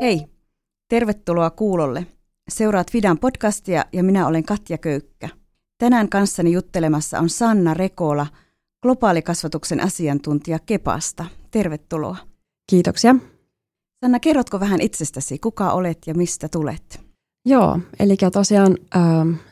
Hei, tervetuloa kuulolle. Seuraat Fidan podcastia ja minä olen Katja Köykkä. Tänään kanssani juttelemassa on Sanna Rekola, globaalikasvatuksen asiantuntija Kepasta. Tervetuloa. Kiitoksia. Sanna, kerrotko vähän itsestäsi, kuka olet ja mistä tulet? Joo, eli tosiaan äh,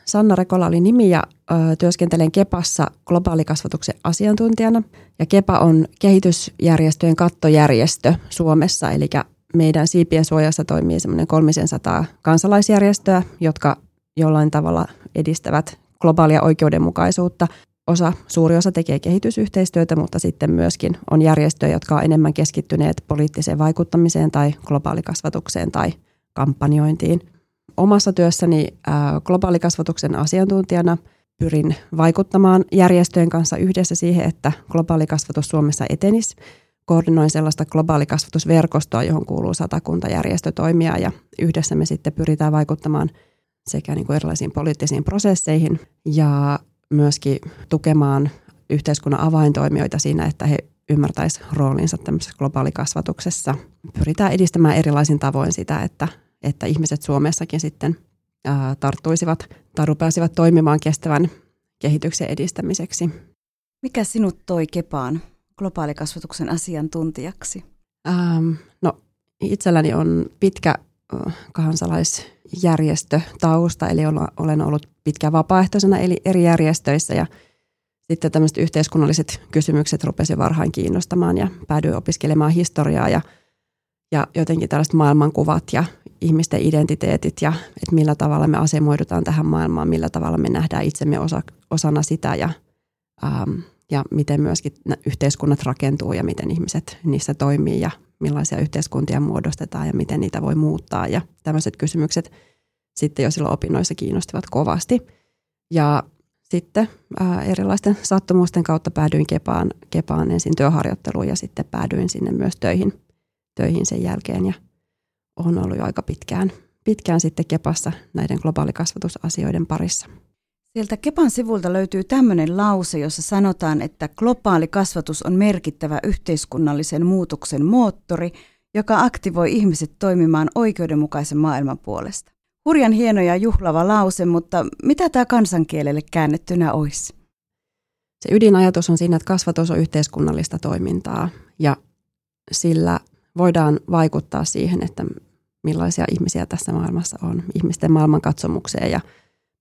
Sanna Rekola oli nimi ja äh, työskentelen Kepassa globaalikasvatuksen asiantuntijana. Ja Kepa on kehitysjärjestöjen kattojärjestö Suomessa, eli meidän siipien suojassa toimii semmoinen 300 kansalaisjärjestöä, jotka jollain tavalla edistävät globaalia oikeudenmukaisuutta. Osa, suuri osa tekee kehitysyhteistyötä, mutta sitten myöskin on järjestöjä, jotka on enemmän keskittyneet poliittiseen vaikuttamiseen tai globaalikasvatukseen tai kampanjointiin. Omassa työssäni globaalikasvatuksen asiantuntijana pyrin vaikuttamaan järjestöjen kanssa yhdessä siihen, että globaalikasvatus Suomessa etenisi – koordinoin sellaista globaalikasvatusverkostoa, johon kuuluu satakunta järjestötoimia ja yhdessä me sitten pyritään vaikuttamaan sekä niin kuin erilaisiin poliittisiin prosesseihin ja myöskin tukemaan yhteiskunnan avaintoimijoita siinä, että he ymmärtäisivät roolinsa tämmöisessä globaalikasvatuksessa. Pyritään edistämään erilaisin tavoin sitä, että, että ihmiset Suomessakin sitten ää, tarttuisivat tai rupeaisivat toimimaan kestävän kehityksen edistämiseksi. Mikä sinut toi Kepaan? Globaalikasvatuksen asiantuntijaksi? Ähm, no itselläni on pitkä kansalaisjärjestötausta, eli olen ollut pitkään vapaaehtoisena eli eri järjestöissä ja sitten tämmöiset yhteiskunnalliset kysymykset rupesi varhain kiinnostamaan ja päädyin opiskelemaan historiaa ja, ja jotenkin tällaiset maailmankuvat ja ihmisten identiteetit ja että millä tavalla me asemoidutaan tähän maailmaan, millä tavalla me nähdään itsemme osa, osana sitä ja ähm, ja miten myöskin yhteiskunnat rakentuu ja miten ihmiset niissä toimii ja millaisia yhteiskuntia muodostetaan ja miten niitä voi muuttaa. Ja tämmöiset kysymykset sitten jo silloin opinnoissa kiinnostivat kovasti. Ja sitten ää, erilaisten sattumusten kautta päädyin Kepaan, Kepaan ensin työharjoitteluun ja sitten päädyin sinne myös töihin, töihin sen jälkeen. Ja olen ollut jo aika pitkään, pitkään sitten Kepassa näiden globaalikasvatusasioiden parissa. Sieltä Kepan sivulta löytyy tämmöinen lause, jossa sanotaan, että globaali kasvatus on merkittävä yhteiskunnallisen muutoksen moottori, joka aktivoi ihmiset toimimaan oikeudenmukaisen maailman puolesta. Hurjan hieno ja juhlava lause, mutta mitä tämä kansankielelle käännettynä olisi? Se ydinajatus on siinä, että kasvatus on yhteiskunnallista toimintaa ja sillä voidaan vaikuttaa siihen, että millaisia ihmisiä tässä maailmassa on, ihmisten maailmankatsomukseen ja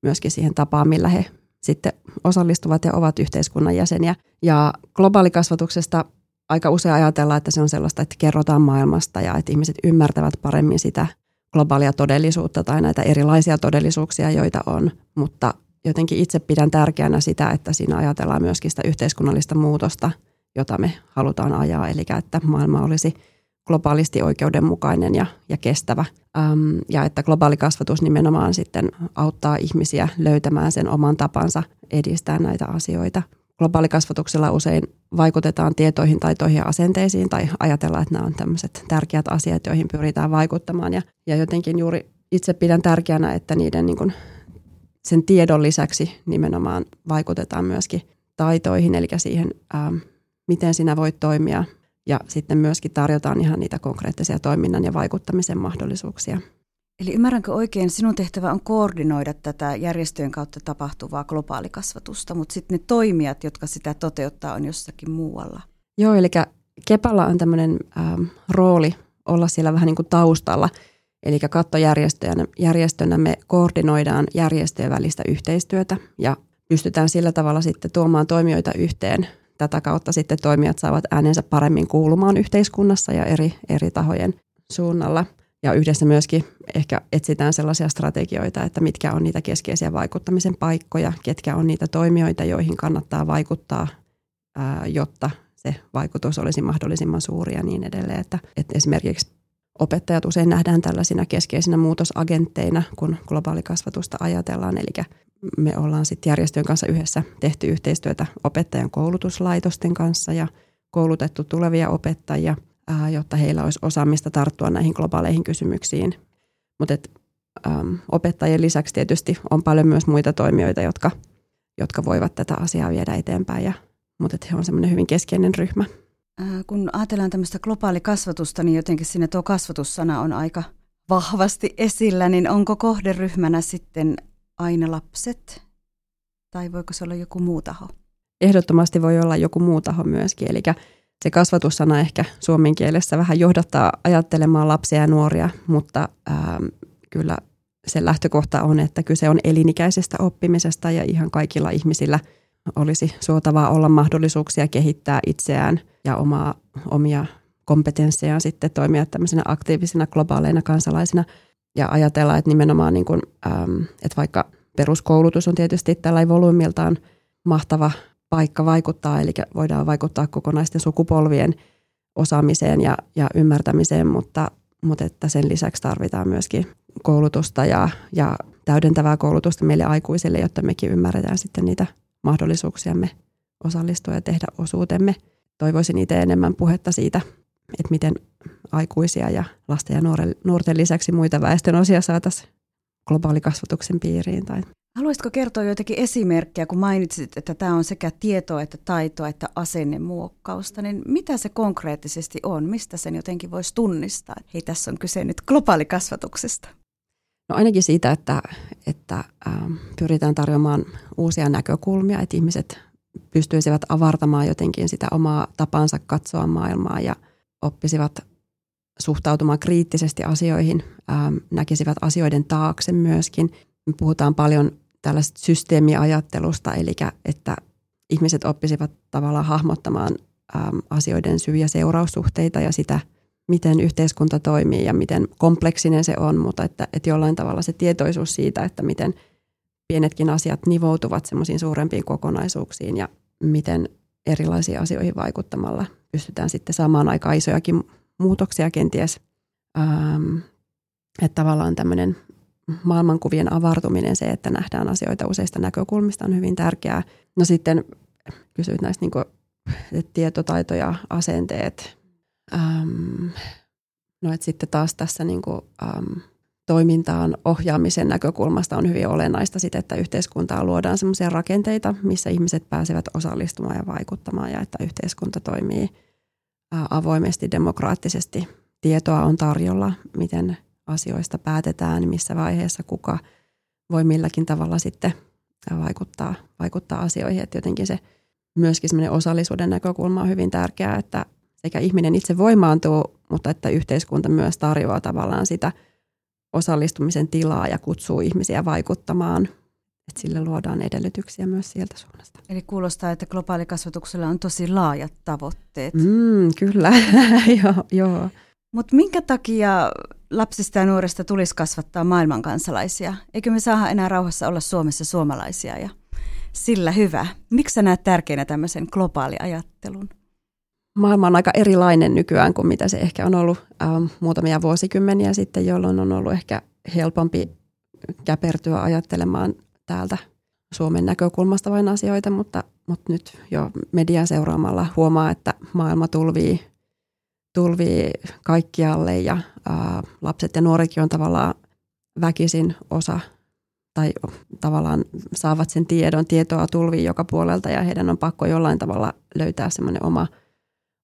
myöskin siihen tapaan, millä he sitten osallistuvat ja ovat yhteiskunnan jäseniä. Ja globaalikasvatuksesta aika usein ajatellaan, että se on sellaista, että kerrotaan maailmasta ja että ihmiset ymmärtävät paremmin sitä globaalia todellisuutta tai näitä erilaisia todellisuuksia, joita on. Mutta jotenkin itse pidän tärkeänä sitä, että siinä ajatellaan myöskin sitä yhteiskunnallista muutosta, jota me halutaan ajaa. Eli että maailma olisi globaalisti oikeudenmukainen ja, ja kestävä. Ähm, ja että globaali kasvatus nimenomaan sitten auttaa ihmisiä löytämään sen oman tapansa edistää näitä asioita. Globaalikasvatuksella usein vaikutetaan tietoihin, taitoihin ja asenteisiin tai ajatellaan, että nämä on tämmöiset tärkeät asiat, joihin pyritään vaikuttamaan. Ja, ja jotenkin juuri itse pidän tärkeänä, että niiden niin kuin, sen tiedon lisäksi nimenomaan vaikutetaan myöskin taitoihin, eli siihen, ähm, miten sinä voit toimia ja sitten myöskin tarjotaan ihan niitä konkreettisia toiminnan ja vaikuttamisen mahdollisuuksia. Eli ymmärränkö oikein, sinun tehtävä on koordinoida tätä järjestöjen kautta tapahtuvaa globaalikasvatusta, mutta sitten ne toimijat, jotka sitä toteuttaa, on jossakin muualla. Joo, eli Kepalla on tämmöinen ähm, rooli olla siellä vähän niin kuin taustalla. Eli kattojärjestönä me koordinoidaan järjestöjen välistä yhteistyötä ja pystytään sillä tavalla sitten tuomaan toimijoita yhteen tätä kautta sitten toimijat saavat äänensä paremmin kuulumaan yhteiskunnassa ja eri, eri tahojen suunnalla. Ja yhdessä myöskin ehkä etsitään sellaisia strategioita, että mitkä on niitä keskeisiä vaikuttamisen paikkoja, ketkä on niitä toimijoita, joihin kannattaa vaikuttaa, jotta se vaikutus olisi mahdollisimman suuri ja niin edelleen. Että, että esimerkiksi opettajat usein nähdään tällaisina keskeisinä muutosagentteina, kun globaalikasvatusta ajatellaan. Eli me ollaan sitten järjestöjen kanssa yhdessä tehty yhteistyötä opettajan koulutuslaitosten kanssa ja koulutettu tulevia opettajia, jotta heillä olisi osaamista tarttua näihin globaaleihin kysymyksiin. Mutta opettajien lisäksi tietysti on paljon myös muita toimijoita, jotka, jotka voivat tätä asiaa viedä eteenpäin, ja, mutta he on semmoinen hyvin keskeinen ryhmä. Kun ajatellaan tämmöistä globaalikasvatusta, niin jotenkin siinä tuo kasvatussana on aika vahvasti esillä, niin onko kohderyhmänä sitten aina lapset tai voiko se olla joku muu taho? Ehdottomasti voi olla joku muu taho myöskin, eli se kasvatussana ehkä suomen kielessä vähän johdattaa ajattelemaan lapsia ja nuoria, mutta ää, kyllä se lähtökohta on, että kyse on elinikäisestä oppimisesta ja ihan kaikilla ihmisillä olisi suotavaa olla mahdollisuuksia kehittää itseään ja omaa, omia kompetenssejaan sitten toimia tämmöisenä aktiivisina globaaleina kansalaisina. Ja ajatella, että nimenomaan niin kuin, äm, että vaikka peruskoulutus on tietysti tällä volyymiltaan mahtava paikka vaikuttaa, eli voidaan vaikuttaa kokonaisten sukupolvien osaamiseen ja, ja ymmärtämiseen, mutta, mutta että sen lisäksi tarvitaan myöskin koulutusta ja, ja täydentävää koulutusta meille aikuisille, jotta mekin ymmärretään sitten niitä mahdollisuuksiamme osallistua ja tehdä osuutemme. Toivoisin itse enemmän puhetta siitä, että miten aikuisia ja lasten ja nuorten lisäksi muita väestönosia saataisiin globaalikasvatuksen piiriin. Tai. Haluaisitko kertoa joitakin esimerkkejä, kun mainitsit, että tämä on sekä tietoa että taitoa että asennemuokkausta, niin mitä se konkreettisesti on? Mistä sen jotenkin voisi tunnistaa? Hei, tässä on kyse nyt globaalikasvatuksesta. No ainakin siitä, että, että ähm, pyritään tarjoamaan uusia näkökulmia, että ihmiset pystyisivät avartamaan jotenkin sitä omaa tapansa katsoa maailmaa ja oppisivat suhtautumaan kriittisesti asioihin, ähm, näkisivät asioiden taakse myöskin. Me puhutaan paljon tällaista systeemiajattelusta, eli että ihmiset oppisivat tavallaan hahmottamaan ähm, asioiden syy- ja seuraussuhteita ja sitä, miten yhteiskunta toimii ja miten kompleksinen se on, mutta että, että jollain tavalla se tietoisuus siitä, että miten pienetkin asiat nivoutuvat semmoisiin suurempiin kokonaisuuksiin ja miten erilaisiin asioihin vaikuttamalla pystytään sitten saamaan aika isojakin muutoksia kenties. Ähm, että tavallaan tämmöinen maailmankuvien avartuminen, se, että nähdään asioita useista näkökulmista on hyvin tärkeää. No sitten kysyit näistä niin kuin, tietotaito ja asenteet. Ähm, no että sitten taas tässä niin kuin, ähm, toimintaan ohjaamisen näkökulmasta on hyvin olennaista sit, että yhteiskuntaa luodaan sellaisia rakenteita, missä ihmiset pääsevät osallistumaan ja vaikuttamaan ja että yhteiskunta toimii avoimesti, demokraattisesti. Tietoa on tarjolla, miten asioista päätetään, missä vaiheessa kuka voi milläkin tavalla sitten vaikuttaa, vaikuttaa asioihin. Että jotenkin se myöskin osallisuuden näkökulma on hyvin tärkeää, että sekä ihminen itse voimaantuu, mutta että yhteiskunta myös tarjoaa tavallaan sitä osallistumisen tilaa ja kutsuu ihmisiä vaikuttamaan. Että sille luodaan edellytyksiä myös sieltä suunnasta. Eli kuulostaa, että globaalikasvatuksella on tosi laajat tavoitteet. Mm, kyllä, joo. joo. Mutta minkä takia lapsista ja nuorista tulisi kasvattaa maailman kansalaisia? Eikö me saada enää rauhassa olla Suomessa suomalaisia ja sillä hyvä? Miksi sä näet tärkeänä tämmöisen globaaliajattelun? Maailma on aika erilainen nykyään kuin mitä se ehkä on ollut ähm, muutamia vuosikymmeniä sitten, jolloin on ollut ehkä helpompi käpertyä ajattelemaan täältä Suomen näkökulmasta vain asioita, mutta, mutta nyt jo median seuraamalla huomaa, että maailma tulvii tulvii kaikkialle ja ää, lapset ja nuoretkin on tavallaan väkisin osa tai tavallaan saavat sen tiedon, tietoa tulvii joka puolelta ja heidän on pakko jollain tavalla löytää semmoinen oma,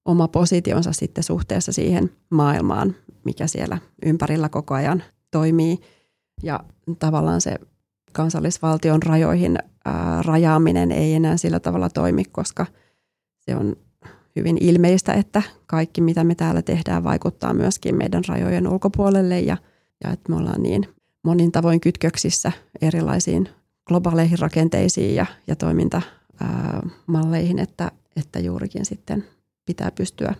oma positionsa sitten suhteessa siihen maailmaan, mikä siellä ympärillä koko ajan toimii. Ja tavallaan se kansallisvaltion rajoihin ää, rajaaminen ei enää sillä tavalla toimi, koska se on hyvin ilmeistä, että kaikki mitä me täällä tehdään vaikuttaa myöskin meidän rajojen ulkopuolelle ja, ja että me ollaan niin monin tavoin kytköksissä erilaisiin globaaleihin rakenteisiin ja, ja toimintamalleihin, että, että juurikin sitten pitää pystyä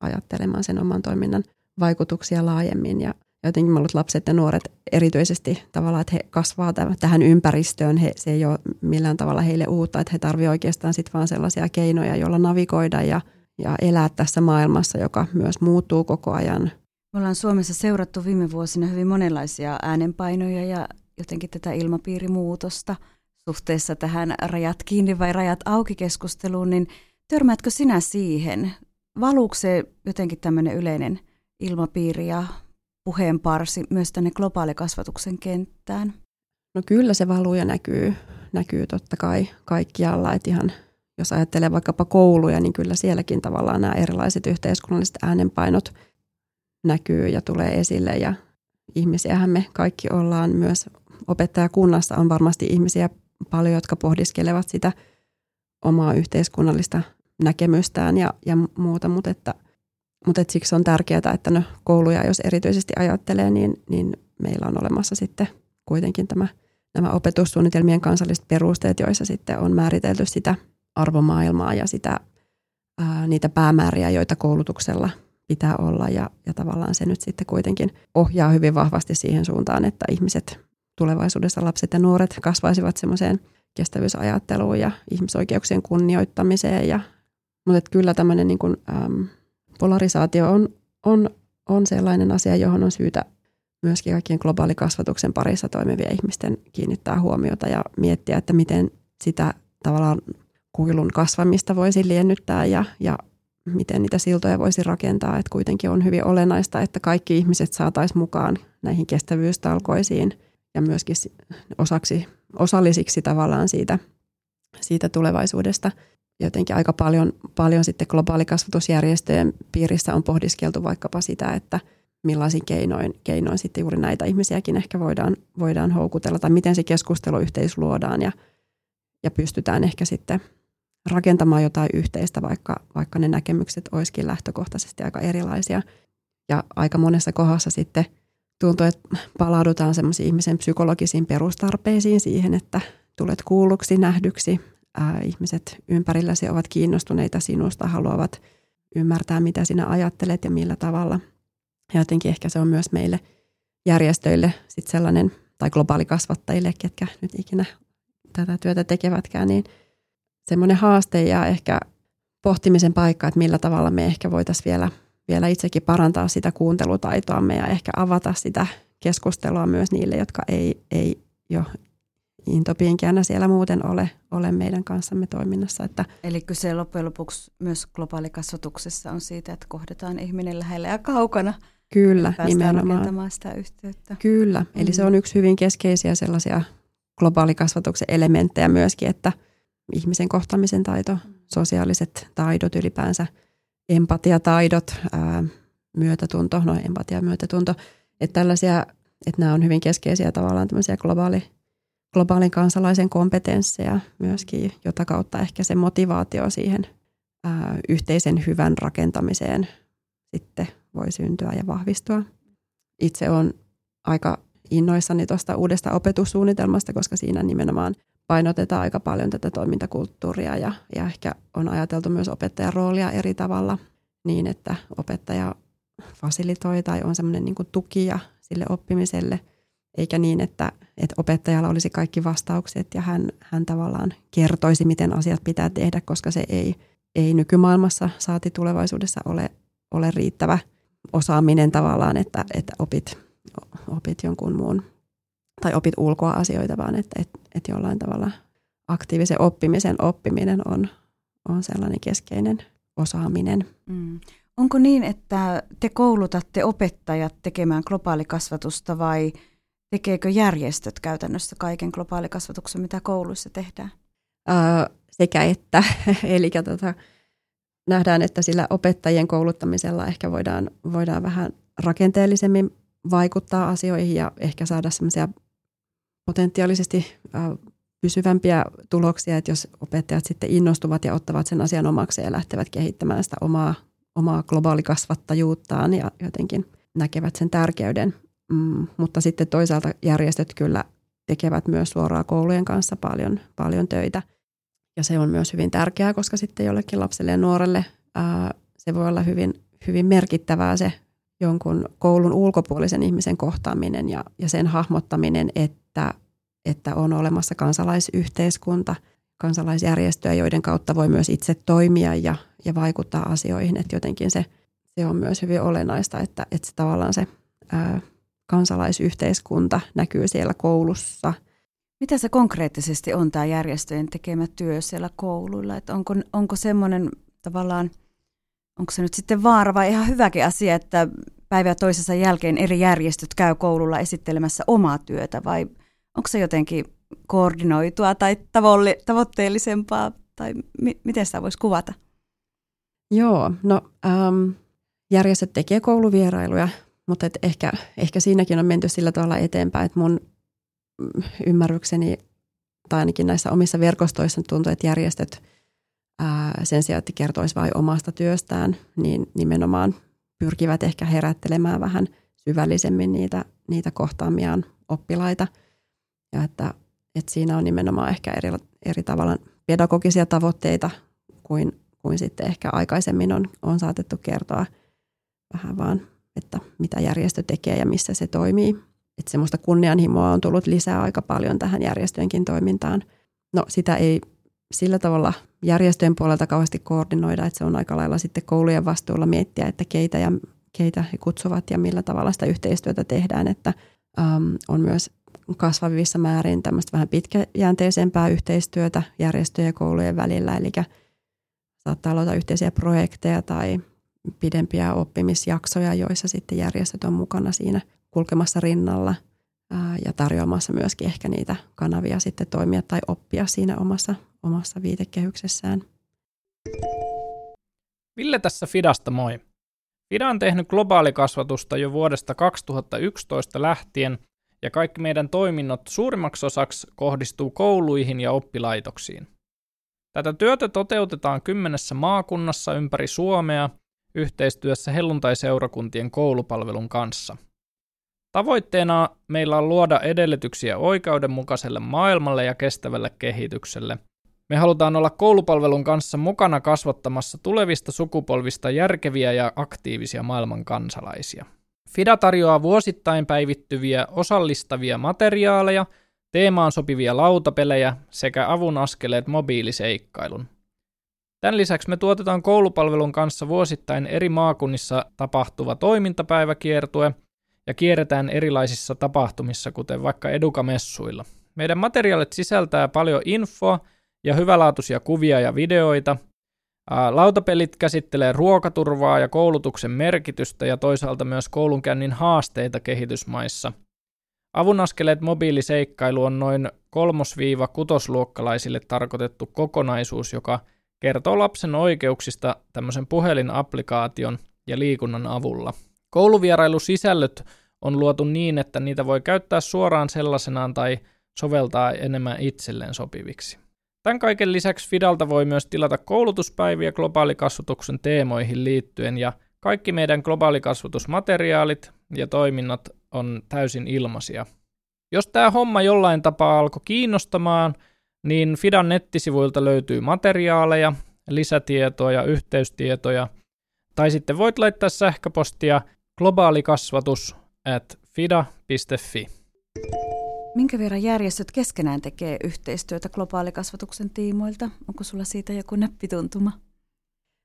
ajattelemaan sen oman toiminnan vaikutuksia laajemmin ja jotenkin mä lapset ja nuoret erityisesti tavallaan, että he kasvaa tähän ympäristöön. He, se ei ole millään tavalla heille uutta, että he tarvitsevat oikeastaan sitten vaan sellaisia keinoja, joilla navigoida ja ja elää tässä maailmassa, joka myös muuttuu koko ajan. Me ollaan Suomessa seurattu viime vuosina hyvin monenlaisia äänenpainoja ja jotenkin tätä ilmapiirimuutosta suhteessa tähän rajat kiinni vai rajat auki keskusteluun, niin törmäätkö sinä siihen? Valuuko se jotenkin tämmöinen yleinen ilmapiiri ja puheenparsi myös tänne globaalikasvatuksen kenttään? No kyllä se valuu ja näkyy, näkyy totta kai kaikkialla, että ihan jos ajattelee vaikkapa kouluja, niin kyllä sielläkin tavallaan nämä erilaiset yhteiskunnalliset äänenpainot näkyy ja tulee esille ja ihmisiähän me kaikki ollaan myös opettajakunnassa on varmasti ihmisiä paljon, jotka pohdiskelevat sitä omaa yhteiskunnallista näkemystään ja, ja muuta, mutta, että, mutta että siksi on tärkeää, että no, kouluja, jos erityisesti ajattelee, niin, niin meillä on olemassa sitten kuitenkin tämä, nämä opetussuunnitelmien kansalliset perusteet, joissa sitten on määritelty sitä arvomaailmaa ja sitä, ää, niitä päämääriä, joita koulutuksella pitää olla ja, ja tavallaan se nyt sitten kuitenkin ohjaa hyvin vahvasti siihen suuntaan, että ihmiset tulevaisuudessa lapset ja nuoret kasvaisivat semmoiseen kestävyysajatteluun ja ihmisoikeuksien kunnioittamiseen. Ja, mutta että kyllä tämmöinen niin kuin, äm, polarisaatio on, on, on sellainen asia, johon on syytä myöskin kaikkien globaalikasvatuksen parissa toimivien ihmisten kiinnittää huomiota ja miettiä, että miten sitä tavallaan kuilun kasvamista voisi liennyttää ja, ja miten niitä siltoja voisi rakentaa. Että kuitenkin on hyvin olennaista, että kaikki ihmiset saataisiin mukaan näihin kestävyystalkoisiin ja myöskin osaksi, osallisiksi tavallaan siitä, siitä tulevaisuudesta. Jotenkin aika paljon, paljon sitten globaalikasvatusjärjestöjen piirissä on pohdiskeltu vaikkapa sitä, että millaisin keinoin, keinoin sitten juuri näitä ihmisiäkin ehkä voidaan, voidaan houkutella tai miten se keskusteluyhteys luodaan ja, ja pystytään ehkä sitten rakentamaan jotain yhteistä, vaikka, vaikka ne näkemykset olisikin lähtökohtaisesti aika erilaisia. Ja aika monessa kohdassa sitten tuntuu, että palaudutaan semmoisiin ihmisen psykologisiin perustarpeisiin siihen, että tulet kuulluksi, nähdyksi. Ää, ihmiset ympärilläsi ovat kiinnostuneita sinusta, haluavat ymmärtää, mitä sinä ajattelet ja millä tavalla. Ja jotenkin ehkä se on myös meille järjestöille sit sellainen, tai globaalikasvattajille, ketkä nyt ikinä tätä työtä tekevätkään, niin semmoinen haaste ja ehkä pohtimisen paikka, että millä tavalla me ehkä voitaisiin vielä – vielä itsekin parantaa sitä kuuntelutaitoamme ja ehkä avata sitä keskustelua myös niille, jotka ei, ei jo intopiinkiänä siellä muuten ole, ole meidän kanssamme toiminnassa. Että Eli kyse loppujen lopuksi myös globaalikasvatuksessa on siitä, että kohdataan ihminen lähellä ja kaukana. Kyllä, nimenomaan. sitä yhteyttä. Kyllä, mm. eli se on yksi hyvin keskeisiä sellaisia globaalikasvatuksen elementtejä myöskin, että ihmisen kohtamisen taito, sosiaaliset taidot ylipäänsä – empatiataidot, ää, myötätunto, no empatia myötätunto, että tällaisia, että nämä on hyvin keskeisiä tavallaan tämmöisiä globaali, globaalin kansalaisen kompetensseja myöskin, jota kautta ehkä se motivaatio siihen ää, yhteisen hyvän rakentamiseen sitten voi syntyä ja vahvistua. Itse olen aika innoissani tuosta uudesta opetussuunnitelmasta, koska siinä nimenomaan painotetaan aika paljon tätä toimintakulttuuria ja, ja ehkä on ajateltu myös opettajan roolia eri tavalla niin, että opettaja fasilitoi tai on semmoinen niin tukija sille oppimiselle, eikä niin, että, että opettajalla olisi kaikki vastaukset ja hän, hän tavallaan kertoisi, miten asiat pitää tehdä, koska se ei, ei nykymaailmassa saati tulevaisuudessa ole, ole riittävä osaaminen tavallaan, että, että opit, opit jonkun muun tai opit ulkoa asioita, vaan että, että, että jollain tavalla aktiivisen oppimisen oppiminen on, on sellainen keskeinen osaaminen. Mm. Onko niin, että te koulutatte opettajat tekemään globaalikasvatusta vai tekeekö järjestöt käytännössä kaiken globaalikasvatuksen, mitä kouluissa tehdään? Öö, sekä että. Eli tota, nähdään, että sillä opettajien kouluttamisella ehkä voidaan, voidaan vähän rakenteellisemmin vaikuttaa asioihin ja ehkä saada semmoisia potentiaalisesti pysyvämpiä tuloksia, että jos opettajat sitten innostuvat ja ottavat sen asian omakseen ja lähtevät kehittämään sitä omaa, omaa globaalikasvattajuuttaan ja jotenkin näkevät sen tärkeyden. Mm, mutta sitten toisaalta järjestöt kyllä tekevät myös suoraan koulujen kanssa paljon, paljon töitä. Ja se on myös hyvin tärkeää, koska sitten jollekin lapselle ja nuorelle ää, se voi olla hyvin, hyvin merkittävää se jonkun koulun ulkopuolisen ihmisen kohtaaminen ja, ja sen hahmottaminen, että, että on olemassa kansalaisyhteiskunta, kansalaisjärjestöjä, joiden kautta voi myös itse toimia ja, ja vaikuttaa asioihin. Että jotenkin se, se on myös hyvin olennaista, että, että se tavallaan se ää, kansalaisyhteiskunta näkyy siellä koulussa. Mitä se konkreettisesti on tämä järjestöjen tekemä työ siellä kouluilla? Että onko, onko semmoinen tavallaan – onko se nyt sitten vaara vai ihan hyväkin asia, että päivä toisensa jälkeen eri järjestöt käy koululla esittelemässä omaa työtä vai onko se jotenkin koordinoitua tai tavoitteellisempaa tai mi- miten sitä voisi kuvata? Joo, no ähm, järjestöt tekee kouluvierailuja, mutta et ehkä, ehkä siinäkin on menty sillä tavalla eteenpäin, että mun ymmärrykseni tai ainakin näissä omissa verkostoissa tuntuu, että järjestöt ää, sen sijaan, että kertoisi vain omasta työstään, niin nimenomaan pyrkivät ehkä herättelemään vähän syvällisemmin niitä, niitä kohtaamiaan oppilaita. Ja että, että siinä on nimenomaan ehkä eri, eri tavalla pedagogisia tavoitteita kuin, kuin sitten ehkä aikaisemmin on, on saatettu kertoa vähän vaan, että mitä järjestö tekee ja missä se toimii. Että semmoista kunnianhimoa on tullut lisää aika paljon tähän järjestöjenkin toimintaan. No sitä ei sillä tavalla järjestöjen puolelta kauheasti koordinoida, että se on aika lailla sitten koulujen vastuulla miettiä, että keitä, ja, keitä he kutsuvat ja millä tavalla sitä yhteistyötä tehdään, että ähm, on myös kasvavissa määrin tämmöistä vähän pitkäjänteisempää yhteistyötä järjestöjen ja koulujen välillä, eli saattaa olla yhteisiä projekteja tai pidempiä oppimisjaksoja, joissa sitten järjestöt on mukana siinä kulkemassa rinnalla ja tarjoamassa myöskin ehkä niitä kanavia sitten toimia tai oppia siinä omassa, omassa viitekehyksessään. Ville tässä Fidasta moi. Fida on tehnyt globaalikasvatusta jo vuodesta 2011 lähtien ja kaikki meidän toiminnot suurimmaksi osaksi kohdistuu kouluihin ja oppilaitoksiin. Tätä työtä toteutetaan kymmenessä maakunnassa ympäri Suomea yhteistyössä helluntai-seurakuntien koulupalvelun kanssa. Tavoitteena meillä on luoda edellytyksiä oikeudenmukaiselle maailmalle ja kestävälle kehitykselle. Me halutaan olla koulupalvelun kanssa mukana kasvattamassa tulevista sukupolvista järkeviä ja aktiivisia maailman kansalaisia. FIDA tarjoaa vuosittain päivittyviä osallistavia materiaaleja, teemaan sopivia lautapelejä sekä avun askeleet mobiiliseikkailun. Tämän lisäksi me tuotetaan koulupalvelun kanssa vuosittain eri maakunnissa tapahtuva toimintapäiväkiertue ja kierretään erilaisissa tapahtumissa, kuten vaikka edukamessuilla. Meidän materiaalit sisältää paljon infoa ja hyvälaatuisia kuvia ja videoita. Lautapelit käsittelee ruokaturvaa ja koulutuksen merkitystä ja toisaalta myös koulunkäynnin haasteita kehitysmaissa. Avunaskeleet mobiiliseikkailu on noin kolmos-kutosluokkalaisille tarkoitettu kokonaisuus, joka – kertoo lapsen oikeuksista tämmöisen puhelinapplikaation ja liikunnan avulla. Kouluvierailusisällöt on luotu niin, että niitä voi käyttää suoraan sellaisenaan tai soveltaa enemmän itselleen sopiviksi. Tämän kaiken lisäksi Fidalta voi myös tilata koulutuspäiviä globaalikasvatuksen teemoihin liittyen ja kaikki meidän globaalikasvatusmateriaalit ja toiminnot on täysin ilmaisia. Jos tämä homma jollain tapaa alkoi kiinnostamaan – niin Fidan nettisivuilta löytyy materiaaleja, lisätietoa ja yhteystietoja, tai sitten voit laittaa sähköpostia globaalikasvatus at fida.fi. Minkä verran järjestöt keskenään tekee yhteistyötä globaalikasvatuksen tiimoilta? Onko sulla siitä joku näppituntuma?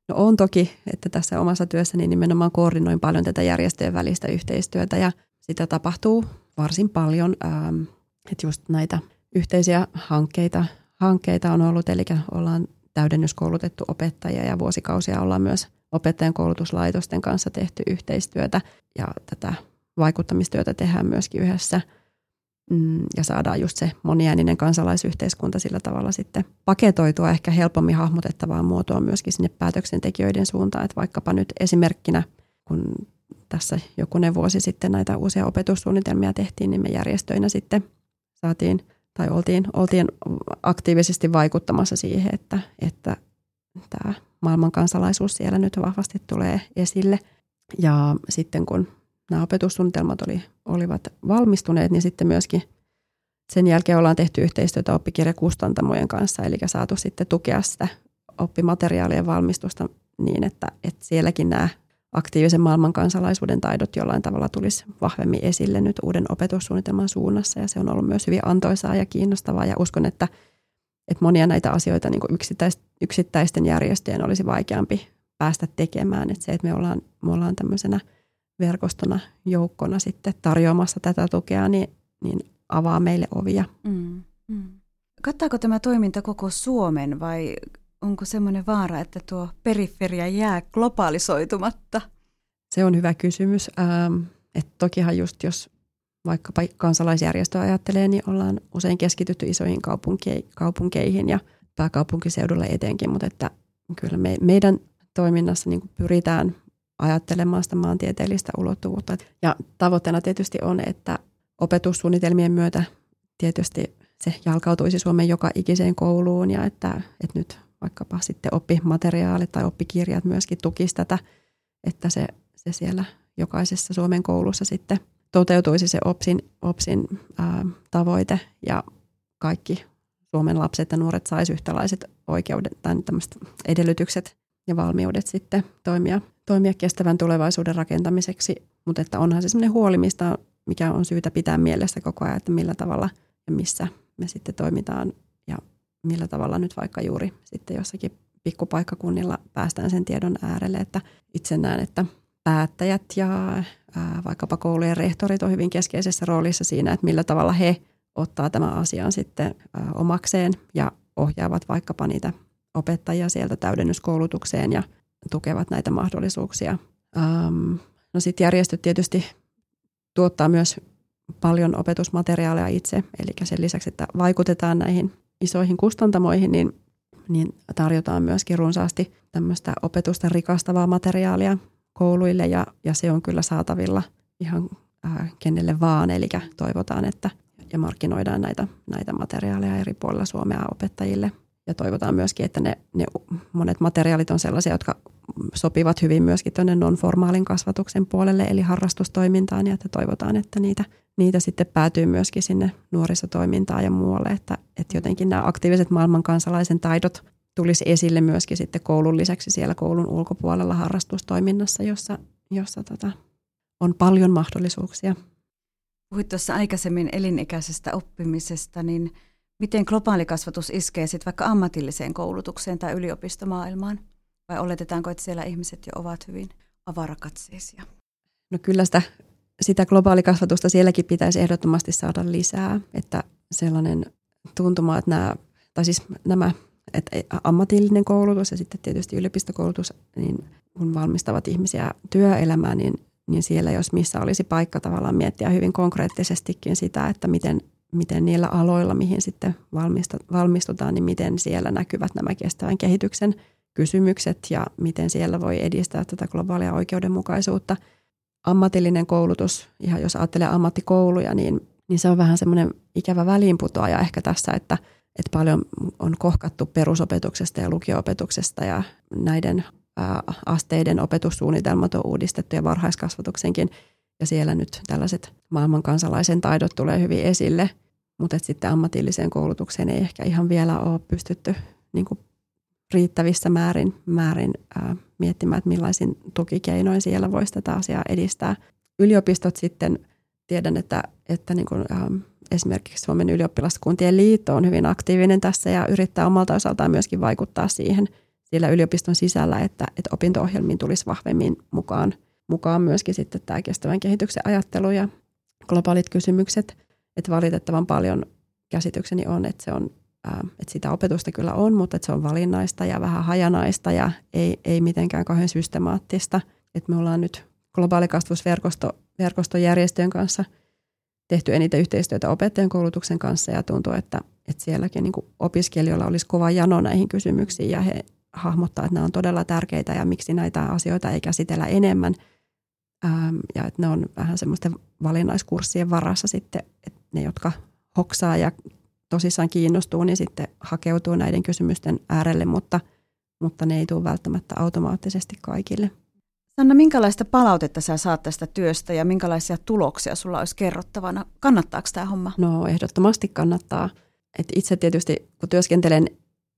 No on toki, että tässä omassa työssäni nimenomaan koordinoin paljon tätä järjestöjen välistä yhteistyötä ja sitä tapahtuu varsin paljon. Ähm, että just näitä yhteisiä hankkeita, hankkeita on ollut, eli ollaan täydennyskoulutettu opettajia ja vuosikausia ollaan myös opettajan koulutuslaitosten kanssa tehty yhteistyötä ja tätä vaikuttamistyötä tehdään myöskin yhdessä. Mm, ja saadaan just se moniääninen kansalaisyhteiskunta sillä tavalla sitten paketoitua ehkä helpommin hahmotettavaa muotoa myöskin sinne päätöksentekijöiden suuntaan, että vaikkapa nyt esimerkkinä, kun tässä jokunen vuosi sitten näitä uusia opetussuunnitelmia tehtiin, niin me järjestöinä sitten saatiin tai oltiin, oltiin aktiivisesti vaikuttamassa siihen, että, että tämä maailman kansalaisuus siellä nyt vahvasti tulee esille. Ja sitten kun nämä opetussuunnitelmat oli, olivat valmistuneet, niin sitten myöskin sen jälkeen ollaan tehty yhteistyötä oppikirjakustantamojen kanssa, eli saatu sitten tukea sitä oppimateriaalien valmistusta niin, että, että sielläkin nämä aktiivisen maailman kansalaisuuden taidot jollain tavalla tulisi vahvemmin esille nyt uuden opetussuunnitelman suunnassa ja se on ollut myös hyvin antoisaa ja kiinnostavaa ja uskon, että, että monia näitä asioita niin kuin yksittäisten järjestöjen olisi vaikeampi päästä tekemään. Että se, että me ollaan, me ollaan tämmöisenä verkostona, joukkona sitten tarjoamassa tätä tukea, niin, niin avaa meille ovia. Mm, mm. Kattaako tämä toiminta koko Suomen vai onko semmoinen vaara, että tuo periferia jää globaalisoitumatta? Se on hyvä kysymys. Ähm, et tokihan just jos vaikkapa kansalaisjärjestö ajattelee, niin ollaan usein keskitytty isoihin kaupunkeihin ja pääkaupunkiseudulle etenkin, mutta että kyllä me, meidän toiminnassa niin pyritään ajattelemaan sitä maantieteellistä ulottuvuutta. Ja tavoitteena tietysti on, että opetussuunnitelmien myötä tietysti se jalkautuisi Suomen joka ikiseen kouluun ja että, että nyt vaikkapa sitten oppimateriaalit tai oppikirjat myöskin tukisi tätä, että se, se siellä jokaisessa Suomen koulussa sitten toteutuisi se OPSin, OPSin ää, tavoite ja kaikki Suomen lapset ja nuoret saisi yhtälaiset oikeudet tai edellytykset ja valmiudet sitten toimia, toimia kestävän tulevaisuuden rakentamiseksi. Mutta että onhan se sellainen huoli, mistä, mikä on syytä pitää mielessä koko ajan, että millä tavalla ja missä me sitten toimitaan millä tavalla nyt vaikka juuri sitten jossakin pikkupaikkakunnilla päästään sen tiedon äärelle, että itse näen, että päättäjät ja ää, vaikkapa koulujen rehtorit on hyvin keskeisessä roolissa siinä, että millä tavalla he ottaa tämän asian sitten ää, omakseen ja ohjaavat vaikkapa niitä opettajia sieltä täydennyskoulutukseen ja tukevat näitä mahdollisuuksia. Ähm, no sitten järjestöt tietysti tuottaa myös paljon opetusmateriaalia itse, eli sen lisäksi, että vaikutetaan näihin isoihin kustantamoihin, niin, niin tarjotaan myöskin runsaasti tämmöistä opetusta rikastavaa materiaalia kouluille ja, ja se on kyllä saatavilla ihan äh, kenelle vaan, eli toivotaan, että ja markkinoidaan näitä, näitä materiaaleja eri puolilla Suomea opettajille. Ja toivotaan myöskin, että ne, ne monet materiaalit on sellaisia, jotka sopivat hyvin myöskin tuonne non-formaalin kasvatuksen puolelle, eli harrastustoimintaan, ja että toivotaan, että niitä, niitä sitten päätyy myöskin sinne nuorisotoimintaan ja muualle, että, että jotenkin nämä aktiiviset maailman kansalaisen taidot tulisi esille myöskin sitten koulun lisäksi siellä koulun ulkopuolella harrastustoiminnassa, jossa, jossa tota, on paljon mahdollisuuksia. Puhuit tuossa aikaisemmin elinikäisestä oppimisesta, niin miten globaali kasvatus iskee sitten vaikka ammatilliseen koulutukseen tai yliopistomaailmaan? Vai oletetaanko, että siellä ihmiset jo ovat hyvin avarakatseisia? No kyllä sitä, sitä globaalikasvatusta sielläkin pitäisi ehdottomasti saada lisää, että sellainen tuntuma, että nämä, tai siis nämä että ammatillinen koulutus ja sitten tietysti yliopistokoulutus, niin kun valmistavat ihmisiä työelämään, niin, niin siellä jos missä olisi paikka tavallaan miettiä hyvin konkreettisestikin sitä, että miten, miten niillä aloilla, mihin sitten valmistutaan, niin miten siellä näkyvät nämä kestävän kehityksen kysymykset ja miten siellä voi edistää tätä globaalia oikeudenmukaisuutta. Ammatillinen koulutus, ihan jos ajattelee ammattikouluja, niin, niin se on vähän semmoinen ikävä väliinputoaja ehkä tässä, että – että paljon on kohkattu perusopetuksesta ja lukioopetuksesta ja näiden asteiden opetussuunnitelmat on uudistettu ja varhaiskasvatuksenkin. Ja siellä nyt tällaiset maailman kansalaisen taidot tulee hyvin esille, mutta sitten ammatilliseen koulutukseen ei ehkä ihan vielä ole pystytty niin riittävissä määrin, määrin ää, miettimään, että millaisin tukikeinoin siellä voisi tätä asiaa edistää. Yliopistot sitten, tiedän, että, että niin kuin, ää, esimerkiksi Suomen ylioppilaskuntien liitto on hyvin aktiivinen tässä ja yrittää omalta osaltaan myöskin vaikuttaa siihen siellä yliopiston sisällä, että, että opinto-ohjelmiin tulisi vahvemmin mukaan, mukaan myöskin sitten tämä kestävän kehityksen ajattelu ja globaalit kysymykset. Että valitettavan paljon käsitykseni on, että, se on, että sitä opetusta kyllä on, mutta että se on valinnaista ja vähän hajanaista ja ei, ei mitenkään kauhean systemaattista. Että me ollaan nyt globaalikasvusverkostojärjestöjen kanssa – tehty eniten yhteistyötä opettajan koulutuksen kanssa ja tuntuu, että, että sielläkin niin opiskelijoilla olisi kova jano näihin kysymyksiin ja he hahmottaa, että nämä on todella tärkeitä ja miksi näitä asioita ei käsitellä enemmän. Ähm, ja että ne on vähän semmoisten valinnaiskurssien varassa sitten, että ne, jotka hoksaa ja tosissaan kiinnostuu, niin sitten hakeutuu näiden kysymysten äärelle, mutta, mutta ne ei tule välttämättä automaattisesti kaikille. Sanna, minkälaista palautetta sä saat tästä työstä ja minkälaisia tuloksia sulla olisi kerrottavana? Kannattaako tämä homma? No ehdottomasti kannattaa. Et itse tietysti, kun työskentelen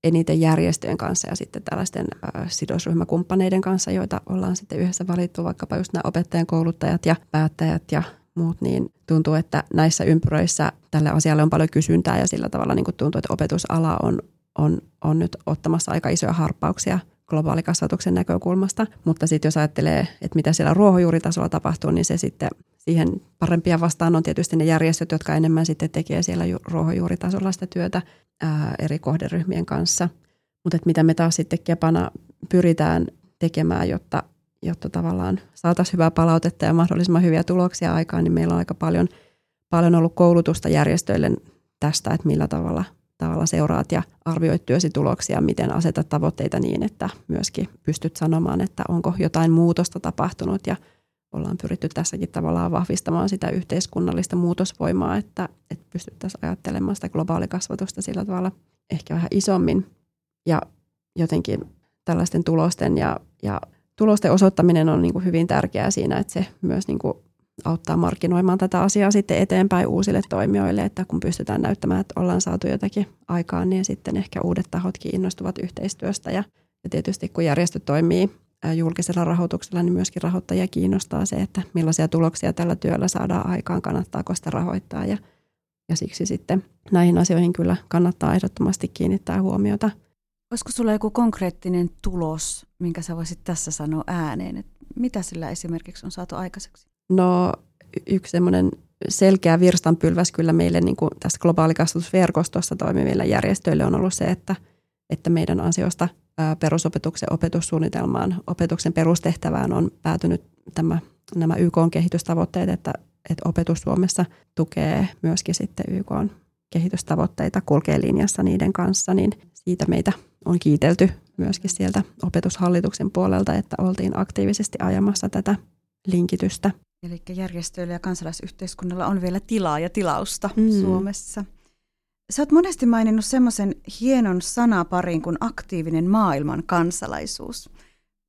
eniten järjestöjen kanssa ja sitten tällaisten äh, sidosryhmäkumppaneiden kanssa, joita ollaan sitten yhdessä valittu, vaikkapa just nämä opettajan kouluttajat ja päättäjät ja muut, niin tuntuu, että näissä ympyröissä tälle asialle on paljon kysyntää ja sillä tavalla niin kuin tuntuu, että opetusala on, on, on nyt ottamassa aika isoja harppauksia – globaalikasvatuksen näkökulmasta. Mutta sitten jos ajattelee, että mitä siellä ruohonjuuritasolla tapahtuu, niin se sitten siihen parempia vastaan on tietysti ne järjestöt, jotka enemmän sitten tekee siellä ruohonjuuritasolla sitä työtä ää, eri kohderyhmien kanssa. Mutta mitä me taas sitten Kepana pyritään tekemään, jotta, jotta tavallaan saataisiin hyvää palautetta ja mahdollisimman hyviä tuloksia aikaan, niin meillä on aika paljon, paljon ollut koulutusta järjestöille tästä, että millä tavalla tavalla seuraat ja arvioit työsi tuloksia, miten asetat tavoitteita niin, että myöskin pystyt sanomaan, että onko jotain muutosta tapahtunut ja ollaan pyritty tässäkin tavallaan vahvistamaan sitä yhteiskunnallista muutosvoimaa, että, että pystyttäisiin ajattelemaan sitä globaalikasvatusta sillä tavalla ehkä vähän isommin. Ja jotenkin tällaisten tulosten ja, ja tulosten osoittaminen on niin kuin hyvin tärkeää siinä, että se myös niin kuin auttaa markkinoimaan tätä asiaa sitten eteenpäin uusille toimijoille, että kun pystytään näyttämään, että ollaan saatu jotakin aikaan, niin sitten ehkä uudet tahotkin innostuvat yhteistyöstä. Ja, ja tietysti kun järjestö toimii julkisella rahoituksella, niin myöskin rahoittajia kiinnostaa se, että millaisia tuloksia tällä työllä saadaan aikaan, kannattaako sitä rahoittaa. Ja, ja siksi sitten näihin asioihin kyllä kannattaa ehdottomasti kiinnittää huomiota. Olisiko sulla joku konkreettinen tulos, minkä sä voisit tässä sanoa ääneen? Että mitä sillä esimerkiksi on saatu aikaiseksi? No yksi semmoinen selkeä virstanpylväs kyllä meille niin kuin tässä globaalikasvatusverkostossa toimiville järjestöille on ollut se, että, että meidän ansiosta perusopetuksen opetussuunnitelmaan, opetuksen perustehtävään on päätynyt tämä, nämä YK-kehitystavoitteet, että, että opetus Suomessa tukee myöskin sitten YK kehitystavoitteita, kulkee linjassa niiden kanssa, niin siitä meitä on kiitelty myöskin sieltä opetushallituksen puolelta, että oltiin aktiivisesti ajamassa tätä linkitystä. Eli järjestöillä ja kansalaisyhteiskunnalla on vielä tilaa ja tilausta mm. Suomessa. Sä oot monesti maininnut semmoisen hienon sanaparin kuin aktiivinen maailman kansalaisuus.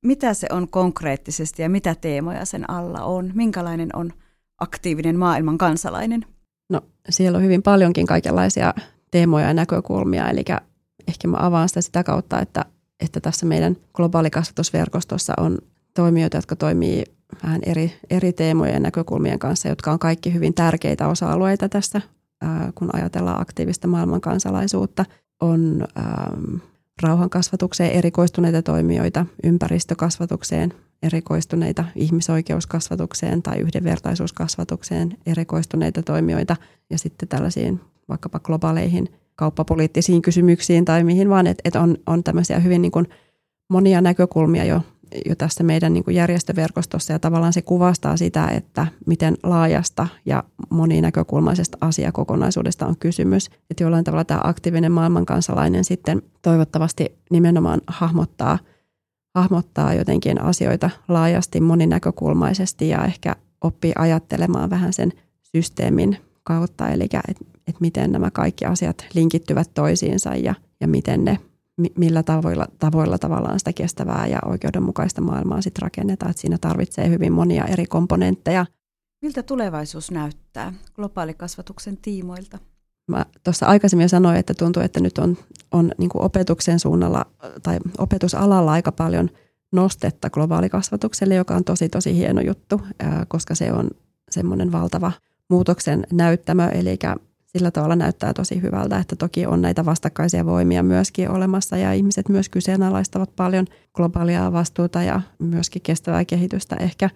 Mitä se on konkreettisesti ja mitä teemoja sen alla on? Minkälainen on aktiivinen maailman kansalainen? No siellä on hyvin paljonkin kaikenlaisia teemoja ja näkökulmia, eli ehkä mä avaan sitä sitä kautta, että, että tässä meidän globaalikasvatusverkostossa on toimijoita, jotka toimii vähän eri, eri teemojen ja näkökulmien kanssa, jotka on kaikki hyvin tärkeitä osa-alueita tässä, kun ajatellaan aktiivista maailmankansalaisuutta. On ähm, rauhankasvatukseen erikoistuneita toimijoita, ympäristökasvatukseen erikoistuneita, ihmisoikeuskasvatukseen tai yhdenvertaisuuskasvatukseen erikoistuneita toimijoita ja sitten tällaisiin vaikkapa globaaleihin kauppapoliittisiin kysymyksiin tai mihin vaan, että et on, on tämmöisiä hyvin niin kuin monia näkökulmia jo jo tässä meidän niin kuin järjestöverkostossa ja tavallaan se kuvastaa sitä, että miten laajasta ja moninäkökulmaisesta asiakokonaisuudesta on kysymys. Että jollain tavalla tämä aktiivinen maailmankansalainen sitten toivottavasti nimenomaan hahmottaa, hahmottaa jotenkin asioita laajasti, moninäkökulmaisesti ja ehkä oppii ajattelemaan vähän sen systeemin kautta, eli että et miten nämä kaikki asiat linkittyvät toisiinsa ja, ja miten ne millä tavoilla, tavoilla tavallaan sitä kestävää ja oikeudenmukaista maailmaa sitten rakennetaan. Että siinä tarvitsee hyvin monia eri komponentteja. Miltä tulevaisuus näyttää globaalikasvatuksen tiimoilta? Mä tuossa aikaisemmin jo sanoin, että tuntuu, että nyt on, on niin opetuksen suunnalla tai opetusalalla aika paljon nostetta globaalikasvatukselle, joka on tosi tosi hieno juttu, koska se on semmoinen valtava muutoksen näyttämö. Eli sillä tavalla näyttää tosi hyvältä, että toki on näitä vastakkaisia voimia myöskin olemassa ja ihmiset myös kyseenalaistavat paljon globaalia vastuuta ja myöskin kestävää kehitystä ehkä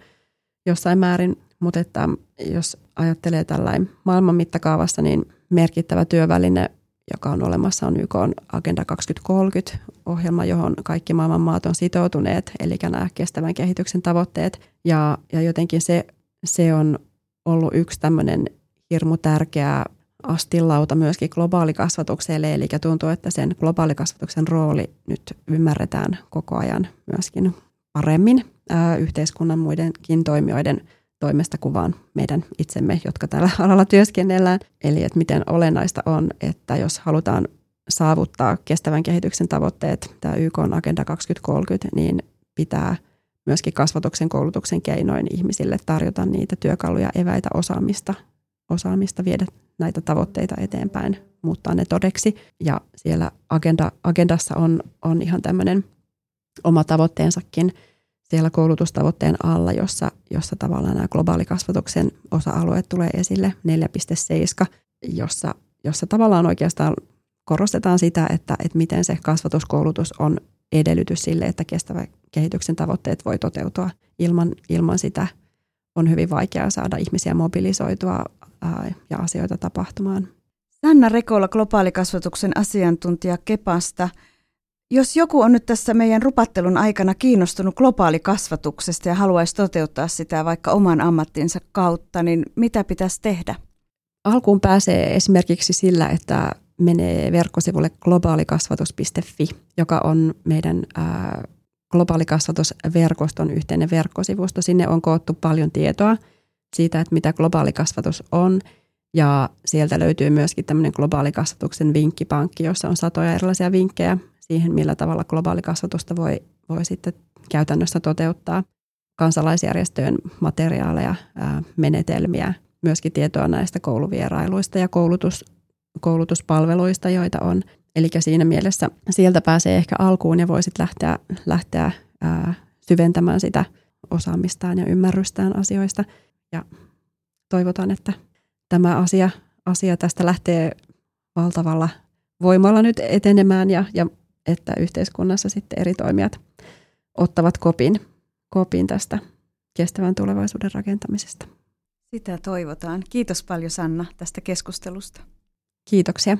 jossain määrin, mutta että jos ajattelee tällainen maailman mittakaavassa, niin merkittävä työväline, joka on olemassa, on YK on Agenda 2030 ohjelma, johon kaikki maailman maat on sitoutuneet, eli nämä kestävän kehityksen tavoitteet. Ja, ja jotenkin se, se on ollut yksi tämmöinen hirmu tärkeä astillauta myöskin globaalikasvatukselle, eli tuntuu, että sen globaalikasvatuksen rooli nyt ymmärretään koko ajan myöskin paremmin yhteiskunnan muidenkin toimijoiden toimesta kuvaan meidän itsemme, jotka tällä alalla työskennellään. Eli että miten olennaista on, että jos halutaan saavuttaa kestävän kehityksen tavoitteet, tämä YK on Agenda 2030, niin pitää myöskin kasvatuksen koulutuksen keinoin ihmisille tarjota niitä työkaluja, eväitä, osaamista, osaamista viedä näitä tavoitteita eteenpäin, muuttaa ne todeksi. Ja siellä agenda, agendassa on, on ihan tämmöinen oma tavoitteensakin siellä koulutustavoitteen alla, jossa, jossa tavallaan nämä globaalikasvatuksen osa-alueet tulee esille 4.7, jossa, jossa tavallaan oikeastaan korostetaan sitä, että, että miten se kasvatuskoulutus on edellytys sille, että kestävä kehityksen tavoitteet voi toteutua. Ilman, ilman sitä on hyvin vaikeaa saada ihmisiä mobilisoitua ja asioita tapahtumaan. Sanna Rekola, globaalikasvatuksen asiantuntija Kepasta. Jos joku on nyt tässä meidän rupattelun aikana kiinnostunut globaalikasvatuksesta ja haluaisi toteuttaa sitä vaikka oman ammattinsa kautta, niin mitä pitäisi tehdä? Alkuun pääsee esimerkiksi sillä, että menee verkkosivulle globaalikasvatus.fi, joka on meidän globaalikasvatusverkoston yhteinen verkkosivusto. Sinne on koottu paljon tietoa siitä, että mitä globaalikasvatus on. Ja sieltä löytyy myöskin tämmöinen globaalikasvatuksen vinkkipankki, jossa on satoja erilaisia vinkkejä siihen, millä tavalla globaalikasvatusta voi, voi sitten käytännössä toteuttaa. Kansalaisjärjestöjen materiaaleja, menetelmiä, myöskin tietoa näistä kouluvierailuista ja koulutus, koulutuspalveluista, joita on. Eli siinä mielessä sieltä pääsee ehkä alkuun ja voisit lähteä, lähteä ää, syventämään sitä osaamistaan ja ymmärrystään asioista. Ja toivotaan, että tämä asia, asia tästä lähtee valtavalla voimalla nyt etenemään ja, ja että yhteiskunnassa sitten eri toimijat ottavat kopin, kopin tästä kestävän tulevaisuuden rakentamisesta. Sitä toivotaan. Kiitos paljon Sanna tästä keskustelusta. Kiitoksia.